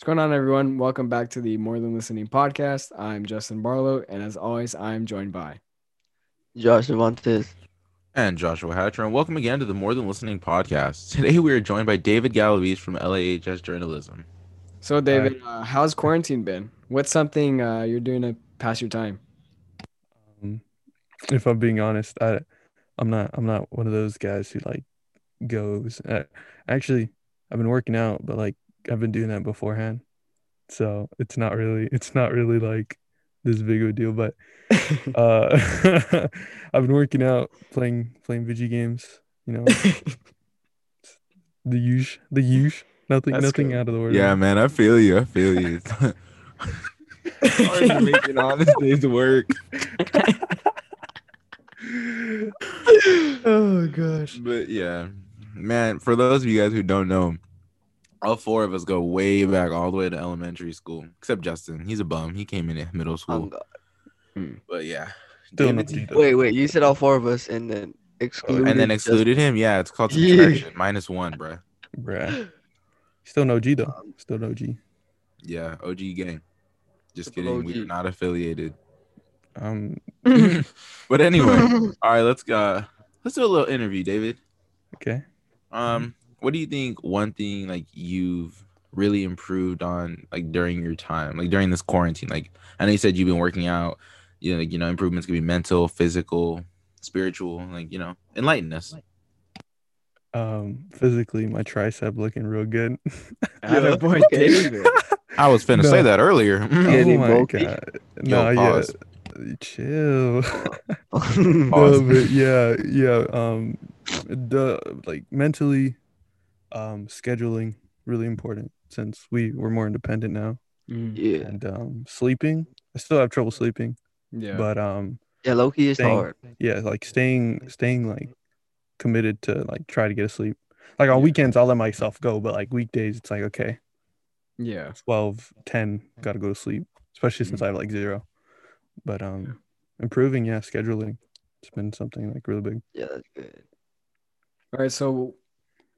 What's going on, everyone? Welcome back to the More Than Listening podcast. I'm Justin Barlow, and as always, I'm joined by Josh Cervantes. And Joshua Hatcher, and welcome again to the More Than Listening podcast. Today we are joined by David Galaviz from LAHS Journalism. So, David, uh, how's quarantine been? What's something uh, you're doing to pass your time? Um, if I'm being honest, I, I'm not. I'm not one of those guys who like goes. Uh, actually, I've been working out, but like I've been doing that beforehand, so it's not really. It's not really like this big of a deal. But uh, I've been working out, playing playing video games. You know, the use The use Nothing. That's nothing cool. out of the Yeah, man, I feel you. I feel you. It's hard to make an honest day's work. oh gosh. But yeah, man, for those of you guys who don't know, all four of us go way back all the way to elementary school, except Justin. He's a bum. He came in at middle Oh, school. God. But yeah. Still no David- G though. Wait, wait. You said all four of us, and then excluded. and then just- excluded him. Yeah, it's called subtraction. Minus one, bruh. bruh. Still no G though. Um, Still no G. Yeah, OG gang. Just Triple kidding. We are not affiliated. Um. but anyway, all right, let's go. Let's do a little interview, David. Okay. Um, what do you think? One thing like you've really improved on, like during your time, like during this quarantine. Like I know you said you've been working out. You know, like, you know, improvements could be mental, physical, spiritual. Like you know, enlighten us. Um, physically, my tricep looking real good. Attaboy, Okay. David. I was finna say that earlier. Yeah, oh my bulky. god! Yo, No, yeah, pause. chill. No, but yeah, yeah. Um, the like mentally, um, scheduling really important since we we're more independent now, Mm, yeah, and um, sleeping. I still have trouble sleeping, yeah. but um, yeah. Loki is Dang. hard. yeah, like staying staying like committed to like try to get to sleep. Like on weekends, I'll let myself go, but like weekdays, it's like okay. yeah. 12 10 gotta go to sleep especially since i have like zero but um improving yeah scheduling it's been something like really big Yeah, that's good. All right. So,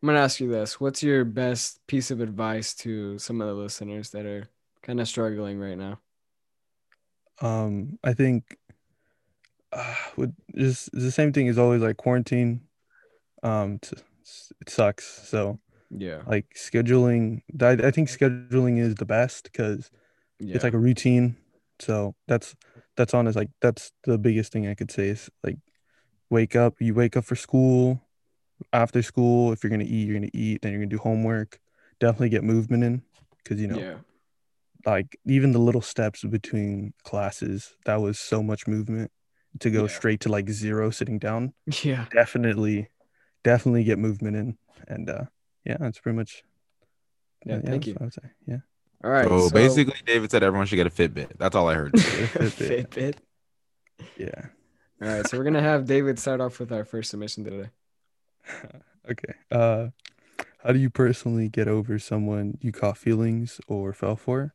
I'm gonna ask you this: What's your best piece of advice to some of the listeners that are kind of struggling right now? um i think uh, with just the same thing is always like quarantine um t- it sucks so Yeah. like scheduling I, I think scheduling is the best because Yeah. it's like a routine so that's that's honest like that's the biggest thing i could say is like wake up you wake up for school after school if you're gonna eat you're gonna eat then you're gonna do homework definitely get movement in because you know yeah. like even the little steps between classes that was so much movement to go Yeah. straight to like zero sitting down Yeah. definitely definitely get movement in and uh yeah that's pretty much Yeah. Thank you. I would say yeah All right. so, so- basically, David said everyone should get a Fitbit. That's all I heard. Fitbit. Fitbit. yeah All right, so we're gonna have David start off with our first submission today. okay. Uh, how do you personally get over someone you caught feelings or fell for?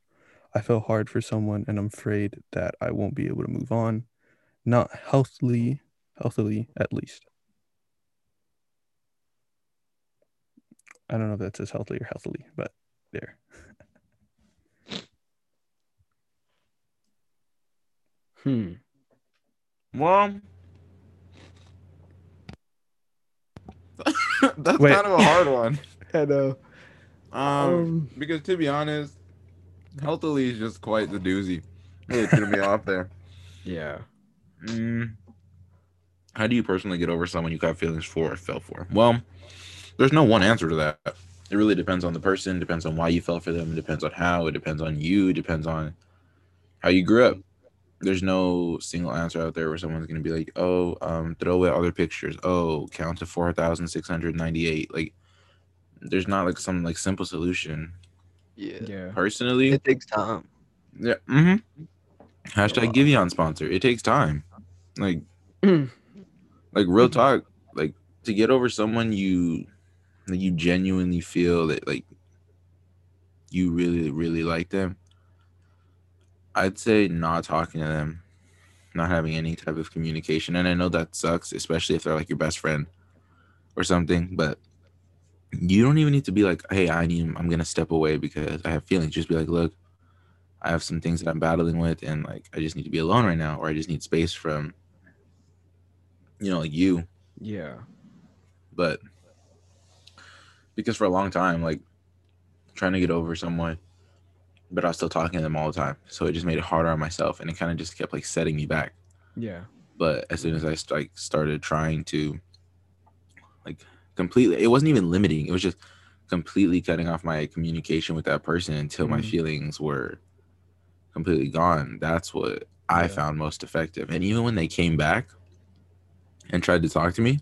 I fell hard for someone and I'm afraid that I won't be able to move on. Not healthily, healthily at least. I don't know if that says healthily or healthily, but there. Hmm. Well, that's Wait. kind of a hard one. I know. Um, Um, because to be honest, healthily is just quite the doozy. Really threw me off there. Yeah. Mm. How do you personally get over someone you got feelings for or fell for? Well, there's no one answer to that. It really depends on the person, depends on why you fell for them, it depends on how, it depends on you, it depends on how you grew up. There's no single answer out there where someone's gonna be like, oh, um, throw away other pictures. Oh, count to four thousand six hundred ninety-eight. Like, there's not like some like simple solution. Yeah, Yeah. Personally, it takes time. yeah. Mm-hmm. Hashtag Giveon sponsor. It takes time. Like, like real talk. Like to get over someone you, that you genuinely feel that like you really really like them. I'd say not talking to them, not having any type of communication. And I know that sucks, especially if they're like your best friend or something. But you don't even need to be like, hey, I need I'm gonna step away because I have feelings. Just be like, look, I have some things that I'm battling with and like I just need to be alone right now, or I just need space from you know, like you. Yeah. But because for a long time, like trying to get over someone, but I was still talking to them all the time. So it just made it harder on myself and it kind of just kept like setting me back. Yeah. But as soon as I like started trying to like completely it wasn't even limiting, it was just completely cutting off my communication with that person until my Mhm. feelings were completely gone. That's what I found most effective. And even when they came back and tried to talk to me,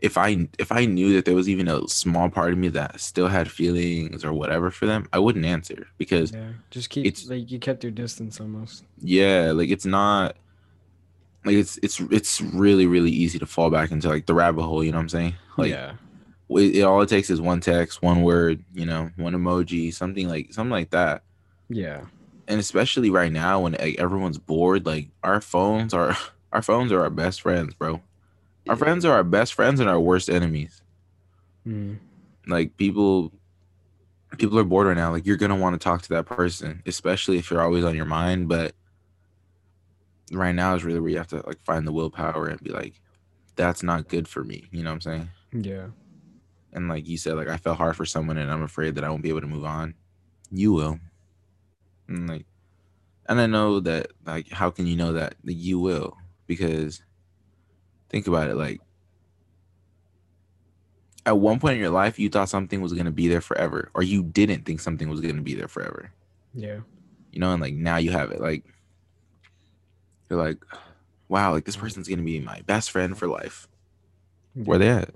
if I if I knew that there was even a small part of me that still had feelings or whatever for them, I wouldn't answer because Yeah. Just keep it's- like you kept your distance almost. yeah, like it's not like it's it's it's really really easy to fall back into like the rabbit hole. You know what I'm saying? Like yeah. it, it all it takes is one text, one word, you know, one emoji, something like something like that. Yeah. And especially right now when like, everyone's bored, like our phones are our phones are our best friends, bro. Our Yeah. friends are our best friends and our worst enemies. Mm. Like people people are bored right now. Like you're gonna want to talk to that person, especially if you're always on your mind. But right now is really where you have to like find the willpower and be like, that's not good for me. You know what I'm saying? Yeah. And like you said, like I fell hard for someone and I'm afraid that I won't be able to move on. You will. And like and I know that like how can you know that? That you will. Because think about it, like at one point in your life you thought something was gonna be there forever, or you didn't think something was gonna be there forever. Yeah. You know, and like now you have it. Like you're like, wow, like this person's gonna be my best friend for life. Where they at?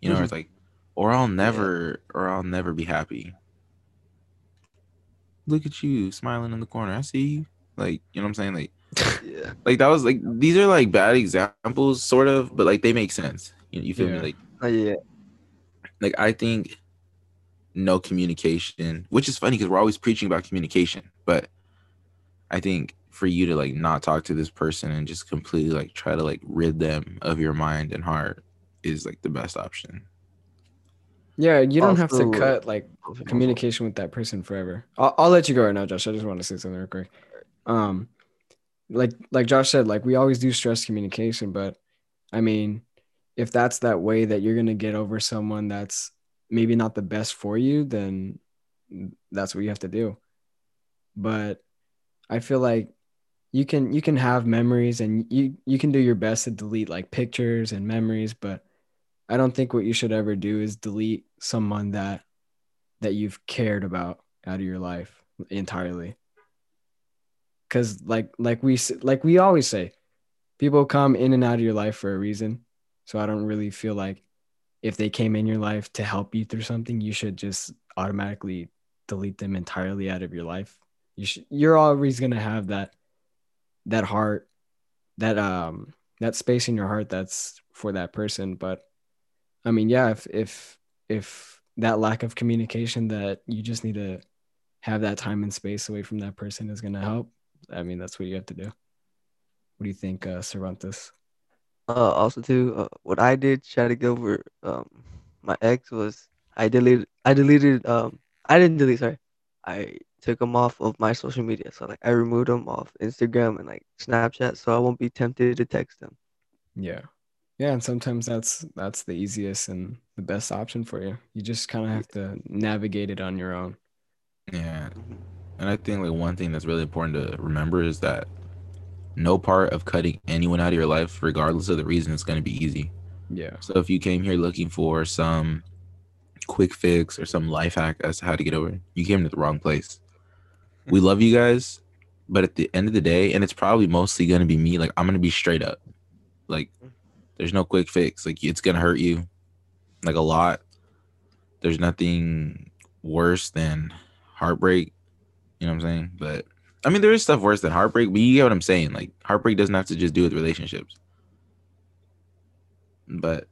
You know, or it's mm-hmm. like, or I'll never, or I'll never be happy. Look at you smiling in the corner. I see you. Like, you know what I'm saying? Like, Yeah. like that was like these are like bad examples, sort of, but like they make sense. You, you feel Yeah. me? Like, Oh, yeah. like I think no communication, which is funny because we're always preaching about communication, but I think for you to like not talk to this person and just completely like try to like rid them of your mind and heart is like the best option. Yeah, you don't have to cut like communication with that person forever. I'll, I'll let you go right now, Josh. I just want to say something real quick. Um, like like Josh said, like we always do stress communication, but I mean, if that's that way that you're gonna get over someone that's maybe not the best for you, then that's what you have to do. But I feel like you can you can have memories and you you can do your best to delete like pictures and memories, but I don't think what you should ever do is delete someone that that you've cared about out of your life entirely. Cuz like like we like we always say, people come in and out of your life for a reason. So I don't really feel like if they came in your life to help you through something, you should just automatically delete them entirely out of your life. You should you're always going to have that that heart that um that space in your heart that's for that person, but I mean, yeah, if if if that lack of communication that you just need to have that time and space away from that person is gonna help, I mean, that's what you have to do. What do you think, uh, Cervantes? Uh, also too, uh, what I did try to get over um my ex was I deleted I deleted um I didn't delete sorry I took him off of my social media so like I removed him off Instagram and like Snapchat so I won't be tempted to text him. Yeah, yeah, and sometimes that's that's the easiest and the best option for you. You just kind of have to navigate it on your own. Yeah. And I think like one thing that's really important to remember is that no part of cutting anyone out of your life, regardless of the reason, is going to be easy. Yeah, So if you came here looking for some quick fix or some life hack as to how to get over it, you came to the wrong place. We love you guys, but at the end of the day, and it's probably mostly going to be me, like I'm going to be straight up. Like there's no quick fix. Like it's going to hurt you like a lot. There's nothing worse than heartbreak. You know what I'm saying? But I mean, there is stuff worse than heartbreak, but you get what I'm saying. Like heartbreak doesn't have to just do with relationships. But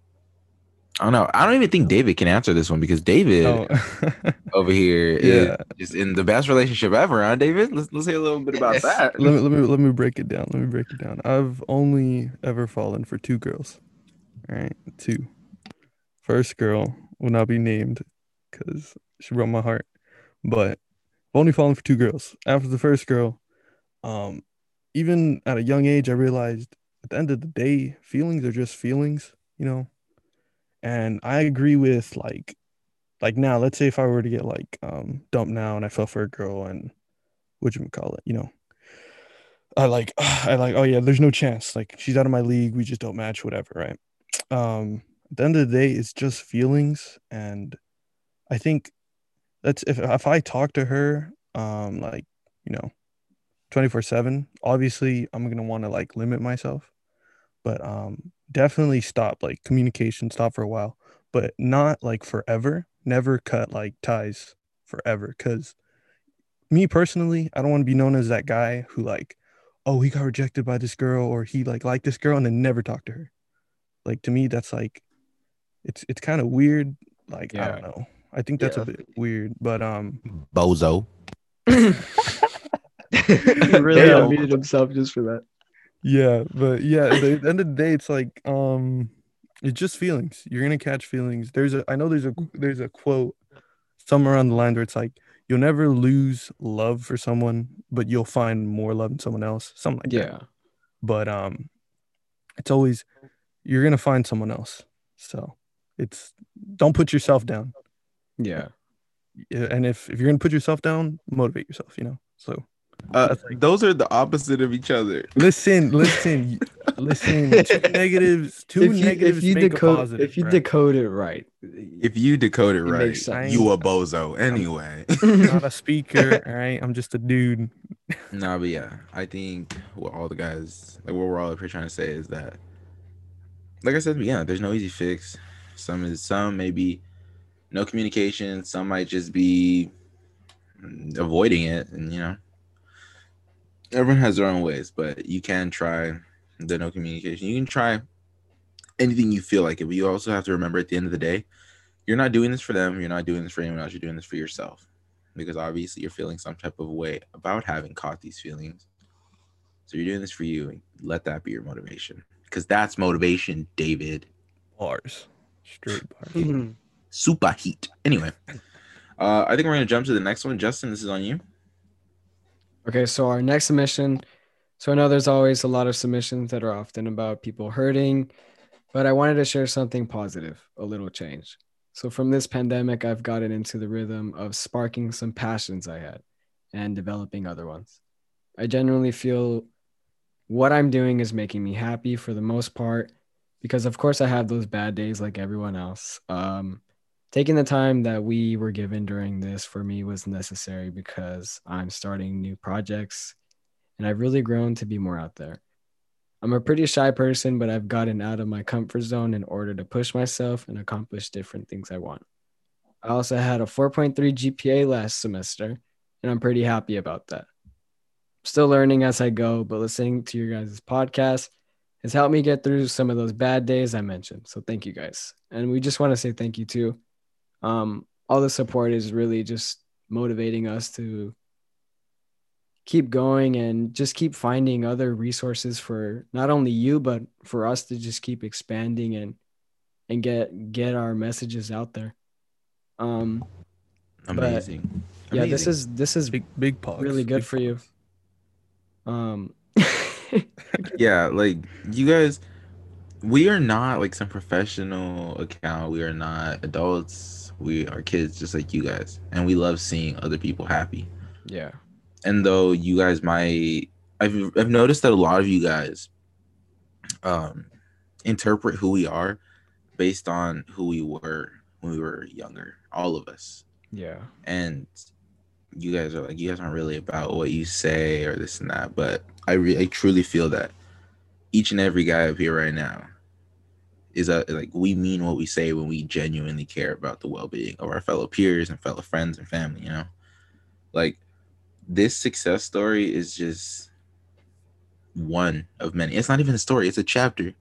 I don't know. I don't even think David can answer this one because David Oh, over here is Yeah. just in the best relationship ever, huh, David? Let's let's hear a little bit about Yes. that. let me let me let me break it down. Let me break it down. I've only ever fallen for two girls. All right, two. first girl will not be named because she broke my heart. But only fallen for two girls. After the first girl, um, even at a young age, I realized at the end of the day, feelings are just feelings, you know. And I agree with like, like now, let's say if I were to get like um dumped now and I fell for a girl and what you call it, you know, I like, I like, oh yeah, there's no chance. Like she's out of my league. We just don't match, whatever, right? Um, at the end of the day, it's just feelings, and I think that's if if I talk to her, um, like you know, twenty four seven. Obviously, I'm gonna want to like limit myself, but um, definitely stop like communication. Stop for a while, but not like forever. Never cut like ties forever, because me personally, I don't want to be known as that guy who like, oh, he got rejected by this girl or he like liked this girl and then never talked to her. Like to me, that's like, it's it's kind of weird. Like I don't know. I think that's Yeah. a bit weird, but um, Bozo. He really Damn. unmuted himself just for that. yeah, but yeah, at the end of the day, it's like um, it's just feelings. You're gonna catch feelings. There's a I know there's a there's a quote somewhere on the line where it's like you'll never lose love for someone, but you'll find more love in someone else. Something like that. Yeah. but um it's always you're gonna find someone else so it's don't put yourself down Yeah. Yeah, and if if you're gonna put yourself down motivate yourself you know so Uh, like- those are the opposite of each other. listen listen listen two negatives two if you, negatives if you make decode a positive if you right? decode it right, If you decode it It right, you a bozo anyway. not a speaker all right i'm just a dude No, but yeah, I think what all the guys, like what we're all here trying to say is that, like I said, yeah, there's no easy fix. Some is some maybe no communication. Some might just be avoiding it, and you know, everyone has their own ways. But you can try the no communication. You can try anything you feel like it, but you also have to remember at the end of the day, you're not doing this for them. You're not doing this for anyone else. You're doing this for yourself because obviously you're feeling some type of way about having caught these feelings. So you're doing this for you. and Let that be your motivation because that's motivation, David. bars straight bars. Super heat. Anyway, uh, I think we're gonna jump to the next one. Justin, this is on you. Okay, so our next submission. So I know there's always a lot of submissions that are often about people hurting, but I wanted to share something positive, a little change. So from this pandemic, I've gotten into the rhythm of sparking some passions I had and developing other ones. I genuinely feel what I'm doing is making me happy for the most part, because of course I have those bad days like everyone else. Um, taking the time that we were given during this for me was necessary because I'm starting new projects and I've really grown to be more out there. I'm a pretty shy person, but I've gotten out of my comfort zone in order to push myself and accomplish different things I want. I also had a 4.3 GPA last semester, and I'm pretty happy about that. Still learning as I go, but listening to your guys' podcast has helped me get through some of those bad days I mentioned. So thank you guys. And we just want to say thank you too um, all the support is really just motivating us to keep going and just keep finding other resources for not only you but for us to just keep expanding and and get get our messages out there. Um But, Amazing. yeah this is this is big big pogs really good big for you. um yeah like you guys we are not like some professional account. We are not adults we are kids just like you guys. And we love seeing other people happy. Yeah. And though you guys might I've, I've noticed that a lot of you guys um interpret who we are based on who we were when we were younger all of us. Yeah. And you guys are like you guys aren't really about what you say or this and that but i re- i truly feel that each and every guy up here right now is a like we mean what we say when we genuinely care about the well-being of our fellow peers and fellow friends and family you know? Like this success story is just one of many. It's not even a story it's a chapter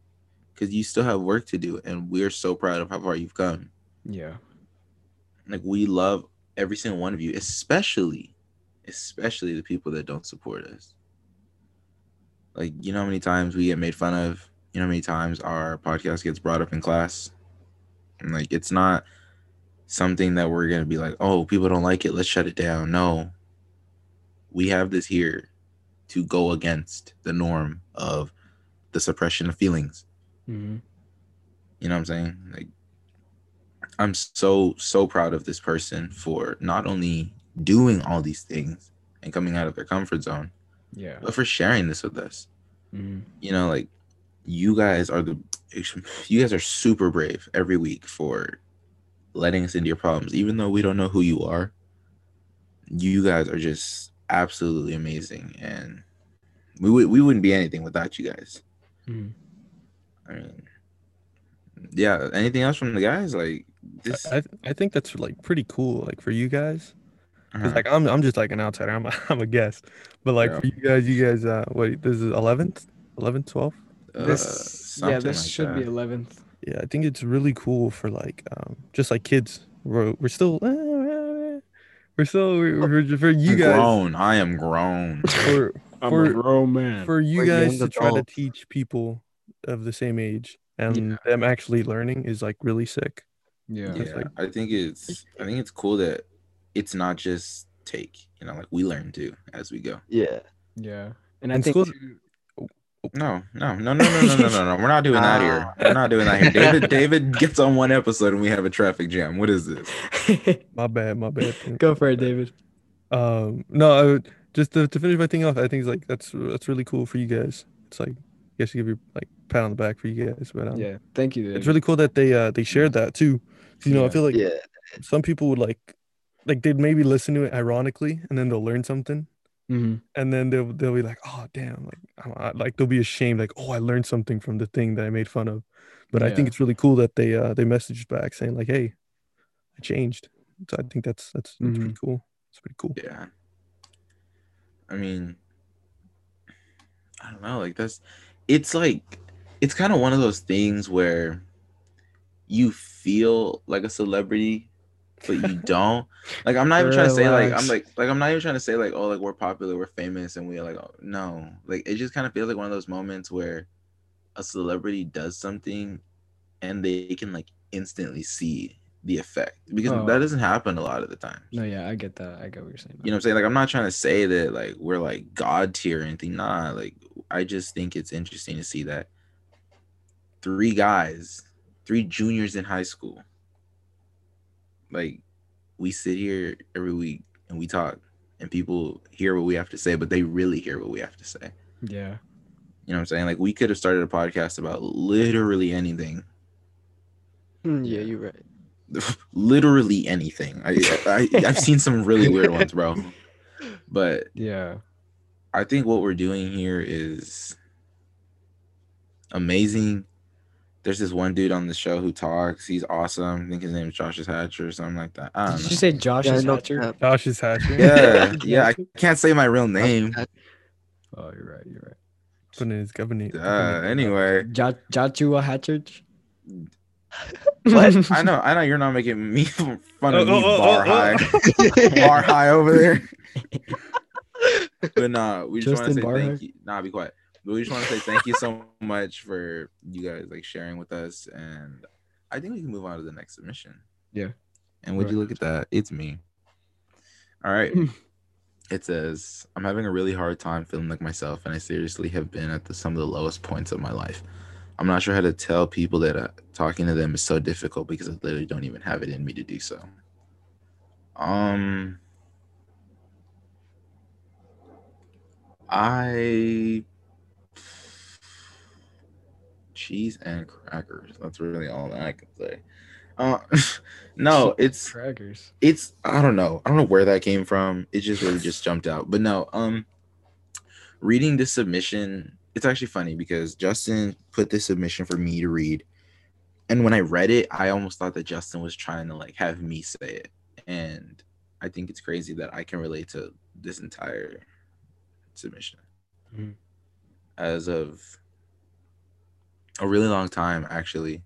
because you still have work to do and we're so proud of how far you've come. Yeah. Like we love every single one of you especially especially the people that don't support us. Like you know how many times we get made fun of you know how many times our podcast gets brought up in class And, like it's not something that we're gonna be like, oh, people don't like it, let's shut it down. No. We have this here to go against the norm of the suppression of feelings. hmm You know what I'm saying? Like I'm so so proud of this person for not only doing all these things and coming out of their comfort zone, Yeah. but for sharing this with us. hmm You know, like you guys are the you guys are super brave every week for letting us into your problems, even though we don't know who you are. You guys are just absolutely amazing, and we would we wouldn't be anything without you guys. hmm I mean, yeah. Anything else from the guys? Like this, I I think that's like pretty cool. Like for you guys uh-huh. like I'm I'm just like an outsider. I'm a, I'm a guest, but like Yeah. for you guys, you guys, uh, wait, this is 11th, 11th, 12th. Uh, This yeah, this like should be eleventh. Yeah, I think it's really cool for like um just like kids. We're we're still we're still we're, we're for you I'm guys grown. I am grown. for I'm For- a grown man. for you We're guys young to try to teach people of the same age and them actually learning is like really sick. yeah. yeah, like- I think it's I think it's cool that it's not just take. You know, like we learn too as we go. Yeah. Yeah. And I In think school- too, No, no, no, no, no, no, no, no, no. We're not doing that here. We're not doing that here. David, David gets on one episode and we have a traffic jam. What is this? My bad, my bad. go for it, David. Um, no, I would, just to, to finish my thing off, I think it's like that's that's really cool for you guys. It's like I guess you give you like pat on the back for you guys, but um, Yeah. Thank you, David. it's really cool that they uh they shared that too. You know, I feel like Yeah. some people would like like they'd maybe listen to it ironically and then they'll learn something hmm and then they'll they'll be like, oh damn, like I'm, I, like they'll be ashamed, like oh I learned something from the thing that I made fun of. But I think it's really cool that they uh they messaged back saying like, hey, I changed. So I think that's that's, that's pretty cool. It's pretty cool. Yeah. I mean, I don't know. Like that's, it's like, it's kind of one of those things where you feel like a celebrity, but you don't. Like I'm not even trying to say like I'm like like I'm not even trying to say like oh like we're popular, we're famous, and we're like oh, no. Like it just kind of feels like one of those moments where a celebrity does something, and they can like instantly see the effect because Oh. that doesn't happen a lot of the time. No, yeah, I get that. I get what you're saying. You know what I'm saying? Like I'm not trying to say that like we're like god tier or anything. Nah, like I just think it's interesting to see that three guys, three juniors in high school, like we sit here every week and we talk and people hear what we have to say, but they really hear what we have to say. Yeah. You know what I'm saying? Like we could have started a podcast about literally anything. Hmm, Yeah, you're right. literally anything. I, I I've seen some really weird ones, bro. But Yeah. I think what we're doing here is amazing. There's this one dude on the show who talks. He's awesome. I think his name is Josh's Hatcher or something like that. I don't Did know. you say Josh Yeah, Hatcher? cap. Josh is Hatcher. yeah, yeah. I can't say my real name. Oh, you're right. You're right. Putting his government. Uh, anyway, Ja- Jachua Hatcher? What? I know, I know you're not making me fun Oh, of me, oh, oh, bar oh, high, oh. bar high over there. But nah, we just want to Justin say thank Barhart? you. Nah, be quiet. But we just want to say thank you so much for you guys like sharing with us, and I think we can move on to the next submission. Yeah. And would you look at that? It's me. All right. it says, "I'm having a really hard time feeling like myself, and I seriously have been at the, some of the lowest points of my life. I'm not sure how to tell people that uh, talking to them is so difficult because I literally don't even have it in me to do so. Um." I cheese and crackers. That's really all that I can say. Uh, no, it's Crackers. it's I don't know. I don't know where that came from. It just really just jumped out. But no, um, reading the submission, it's actually funny because Justin put this submission for me to read, and when I read it, I almost thought that Justin was trying to like have me say it, and I think it's crazy that I can relate to this entire submission. Mhm. As of a really long time, actually,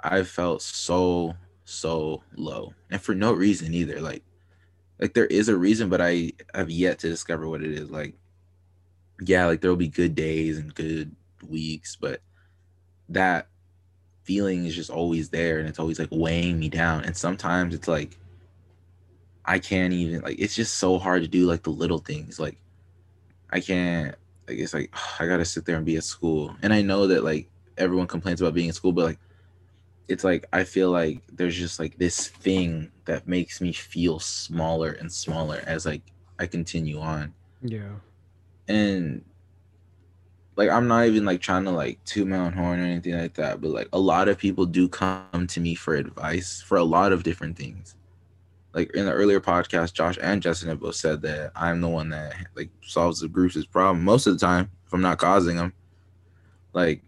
I've felt so so low, and for no reason either. Like, like there is a reason, but I have yet to discover what it is. Like, yeah, like there will be good days and good weeks, but that feeling is just always there and it's always like weighing me down. And sometimes it's like I can't even like it's just so hard to do like the little things. Like I can't like it's like I gotta sit there and be at school. And I know that like everyone complains about being in school, but like it's like I feel like there's just like this thing that makes me feel smaller and smaller as like I continue on. Yeah. And like I'm not even like trying to like toot my own horn or anything like that, but like a lot of people do come to me for advice for a lot of different things. Like in the earlier podcast, Josh and Justin have both said that I'm the one that like solves the group's problem most of the time if I'm not causing them. Like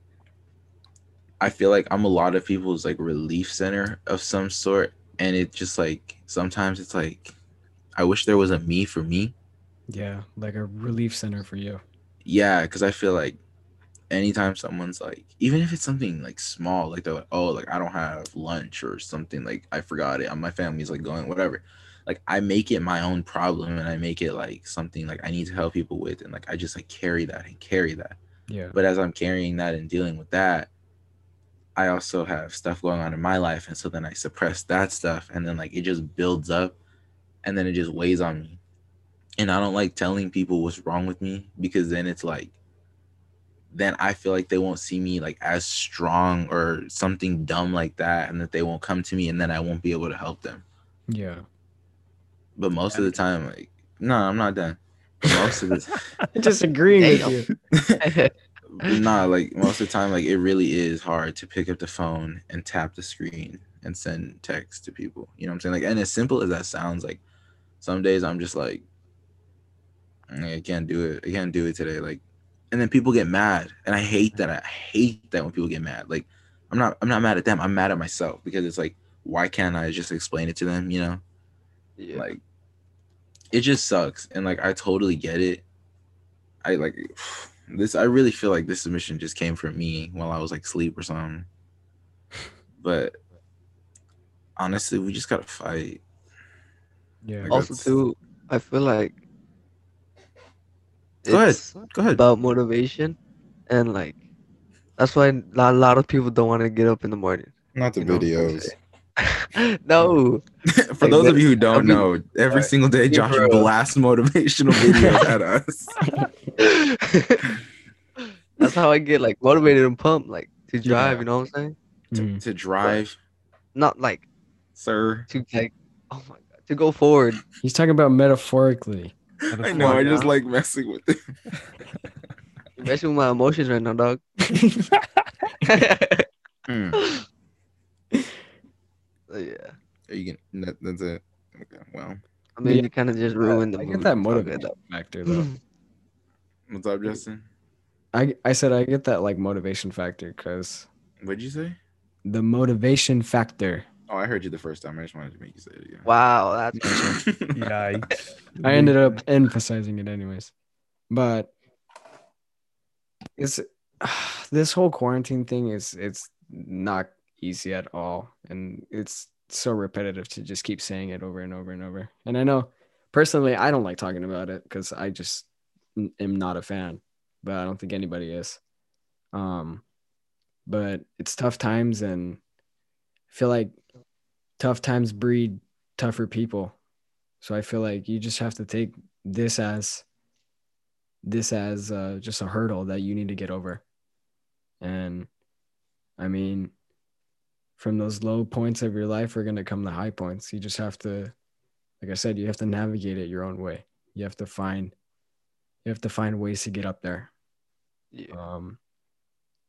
I feel like I'm a lot of people's like relief center of some sort, and it just like sometimes it's like I wish there was a me for me. Yeah. Like a relief center for you. Yeah, because I feel like anytime someone's like, even if it's something like small, like they're like, oh, like I don't have lunch or something, like I forgot it, my family's like going, whatever. Like I make it my own problem and I make it like something like I need to help people with, and like I just like carry that and carry that. Yeah. But as I'm carrying that and dealing with that, I also have stuff going on in my life, and so then I suppress that stuff, and then like it just builds up, and then it just weighs on me and I don't like telling people what's wrong with me because then it's like then I feel like they won't see me like as strong or something dumb like that and that they won't come to me and then I won't be able to help them. Yeah. But most of the time like no, I'm not done. But most of the time Disagreeing with you. nah, like most of the time like it really is hard to pick up the phone and tap the screen and send text to people. You know what I'm saying? Like and as simple as that sounds like some days I'm just like I can't do it. I can't do it today. Like, and then people get mad, and I hate that. I hate that when people get mad. Like, I'm not. I'm not mad at them. I'm mad at myself because it's like, why can't I just explain it to them? You know, yeah. like, it just sucks. And like, I totally get it. I like this. I really feel like this submission just came from me while I was like sleep or something. But honestly, we just gotta fight. Yeah. Like, also too, I feel like Go ahead. it's Go ahead. about motivation and like that's why a lot, of people don't want to get up in the morning. Not the you know, per videos. se. no, For Like, those of you who don't mean- know, every single day Josh blasts motivational videos at us. that's how I get like motivated and pumped, like to drive. Yeah. You know what I'm saying? to, Mm. to drive, Not like sir. to like, oh my god, to go forward. He's talking about metaphorically. I know. I just like messing with it. You're messing with my emotions right now, dog. So, yeah, Are you gonna, that, that's it. Okay. Well, I mean, Yeah. you kind of just ruined the I movie. get that It's all good, motivation though. factor though. What's up, Justin? I I said I get that like motivation factor because What'd you say? the motivation factor. Oh, I heard you the first time. I just wanted to make you say it again. Wow, that's Yikes. I ended up emphasizing it anyways. But it's this whole quarantine thing is it's not easy at all and it's so repetitive to just keep saying it over and over and over. And I know personally I don't like talking about it cuz I just n- am not a fan, but I don't think anybody is. Um but it's tough times and I feel like tough times breed tougher people. So I feel like you just have to take this as this as uh, just a hurdle that you need to get over. And I mean, from those low points of your life are going to come the high points. You just have to, like I said, you have to navigate it your own way. You have to find, you have to find ways to get up there. yeah. Um,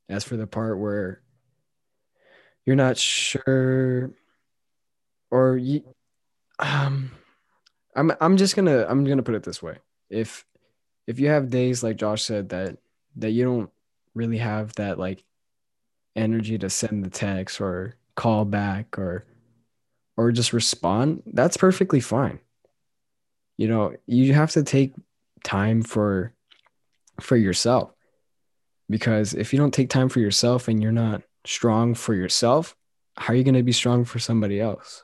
as for the part where you're not sure, or you, um, I'm I'm just gonna I'm gonna put it this way: if if you have days like Josh said that that you don't really have that like energy to send the text or call back or or just respond, that's perfectly fine. You know, you have to take time for for yourself because if you don't take time for yourself and you're not strong for yourself how are you going to be strong for somebody else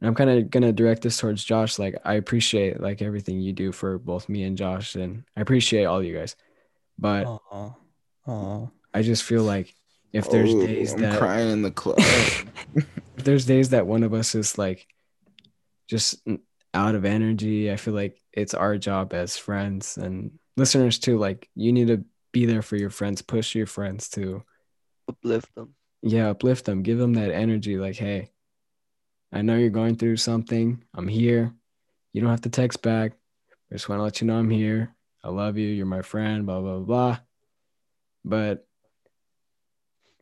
and i'm kind of going to direct this towards josh like i appreciate like everything you do for both me and josh and i appreciate all you guys but Aw. Aw. i just feel like if there's Oh, days I'm that crying in the club. if there's days that one of us is like just out of energy, I feel like it's our job as friends and listeners too. Like you need to be there for your friends, push your friends to Uplift them. yeah, uplift them, give them that energy. Like, hey, I know you're going through something. I'm here. You don't have to text back. I just want to let you know I'm here. I love you. You're my friend. Blah blah blah. But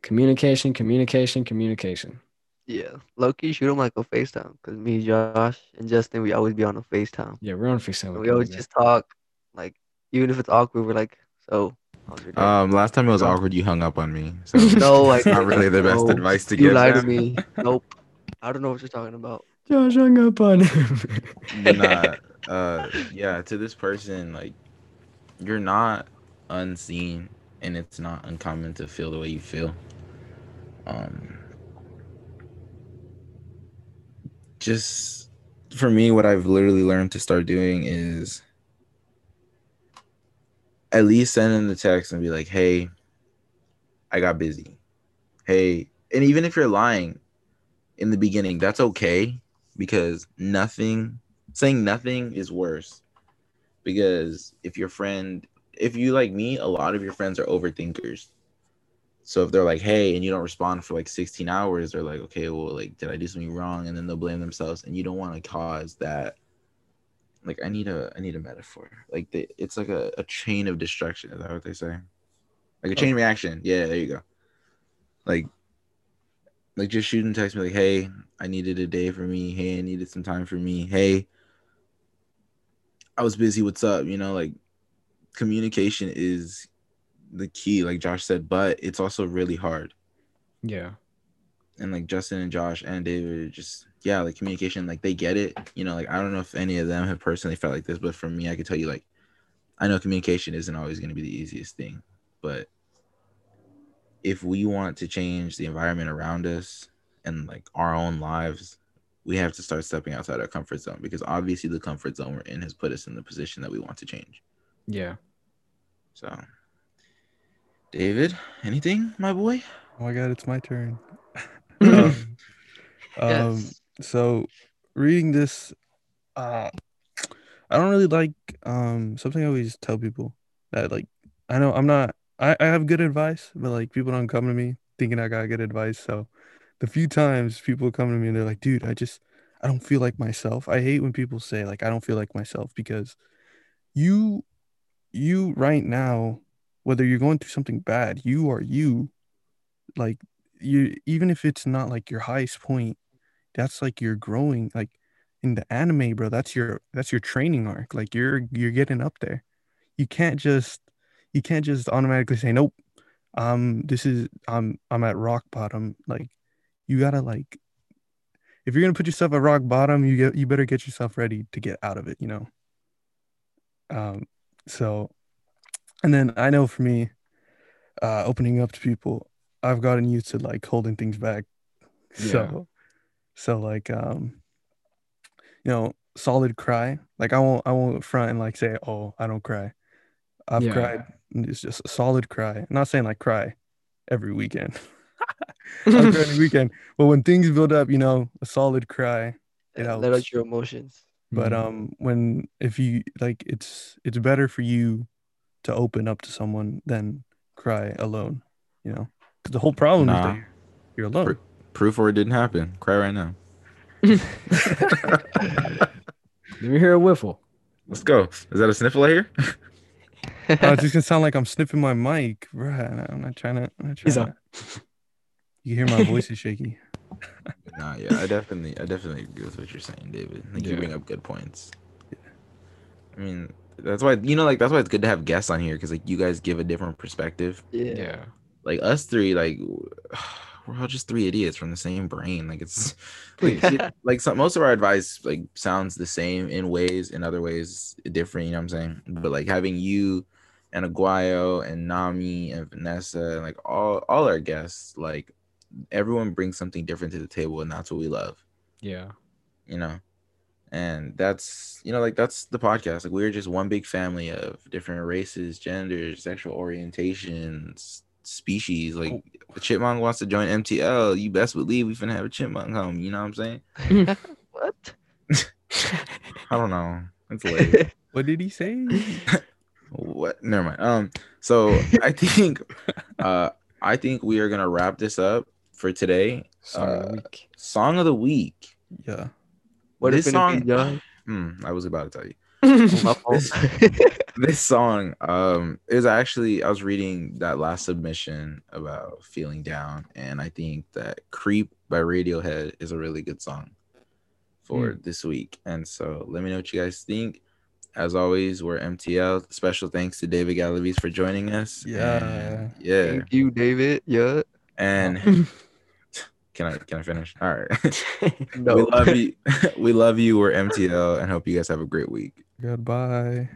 communication, communication, communication. Yeah. Loki, shoot him like a FaceTime. Cause me, Josh, and Justin, we always be on a FaceTime. Yeah, we're on FaceTime. And with we always just talk. Like, even if it's awkward, we're like, so how's your day? um, last time it was awkward, you hung up on me. So no, I it's not really the best no. advice to You give. lied to me. Nope. I don't know what you're talking about. Josh hung up on him. nah, uh, yeah, to this person, like, you're not unseen, and it's not uncommon to feel the way you feel. Um, just for me, what I've literally learned to start doing is at least send in the text and be like, "Hey, I got busy." Hey, and even if you're lying in the beginning, that's okay because nothing saying nothing is worse because if your friend if you like me a lot of your friends are overthinkers so if they're like hey and you don't respond for like 16 hours they're like okay well like did i do something wrong? And then they'll blame themselves and you don't want to cause that. Like i need a i need a metaphor. Like the, it's like a, a chain of destruction. Is that what they say? Like a chain oh. reaction. Yeah there you go. Like like just shoot and text me like hey i needed a day for me. Hey i needed some time for me. Hey i was busy. What's up? You know like communication is the key like josh said but it's also really hard yeah. and like justin and josh and david just yeah like communication like they get it you know like i don't know if any of them have personally felt like this but for me i could tell you like i know communication isn't always going to be the easiest thing but if we want to change the environment around us and like our own lives we have to start stepping outside our comfort zone because obviously the comfort zone we're in has put us in the position that we want to change Yeah. so david anything my boy Oh my god, it's my turn. um, um, Yes. so reading this, uh, I don't really like um something I always tell people that like I know I'm not I, I have good advice, but like people don't come to me thinking I got good advice. So the few times people come to me and they're like, dude, I just I don't feel like myself. I hate when people say like I don't feel like myself because you you right now, whether you're going through something bad, you are you. Like you even if it's not like your highest point that's like you're growing. Like in the anime bro that's your that's your training arc. Like you're you're getting up there. You can't just you can't just automatically say nope um this is i'm i'm at rock bottom. Like you gotta like if you're gonna put yourself at rock bottom you get you better get yourself ready to get out of it you know? Um so and then i know for me uh opening up to people i've gotten used to like holding things back Yeah. so so like um you know solid cry like i won't i won't front and like say oh i don't cry i've Yeah. cried and it's just a solid cry I'm not saying like cry every weekend i cry every weekend but when things build up you know a solid cry It Yeah, let out your emotions. but Mhm. um when if you like it's it's better for you to open up to someone than cry alone you know? 'Cause the whole problem is that you're, you're alone. Proof or it didn't happen. Cry right now. Let me hear a whiffle. let's go. Is that a sniffle i hear? Oh, it's just gonna sound like i'm sniffing my mic. Bruh i'm not trying to i'm not He's trying to. You hear my voice is shaky. Nah, yeah, I definitely, I definitely agree with what you're saying, David. Like you Yeah. bring up good points. I mean, that's why you know, like that's why it's good to have guests on here because like you guys give a different perspective. Yeah. Yeah. Like us three, like we're all just three idiots from the same brain. Like it's Please. like some, most of our advice like sounds the same in ways, in other ways different. You know what I'm saying? But like having you and Aguayo and Nami and Vanessa and like all all our guests, like everyone brings something different to the table, and that's what we love Yeah. you know and that's you know like that's the podcast like we're just one big family of different races genders sexual orientations species. Like Oh. a chipmunk wants to join MTL, you best believe we finna have a chipmunk home. You know what I'm saying? what? I don't know. It's late. What did he say? what? Never mind. Um. So I think, uh, I think we are gonna wrap this up for today. Song of the Uh, week. Song of the week. yeah. What This is gonna be, song- Josh? Hmm. I was about to tell you. This- this song um is actually i was reading that last submission about feeling down and i think that creep by radiohead is a really good song for this week and so let me know what you guys think as always we're mtl special thanks to david galaviz for joining us Yeah. And yeah Thank you, David. Yeah. and can i can i finish? All right. No. we love you. We love you. We're mtl and hope you guys have a great week. Goodbye.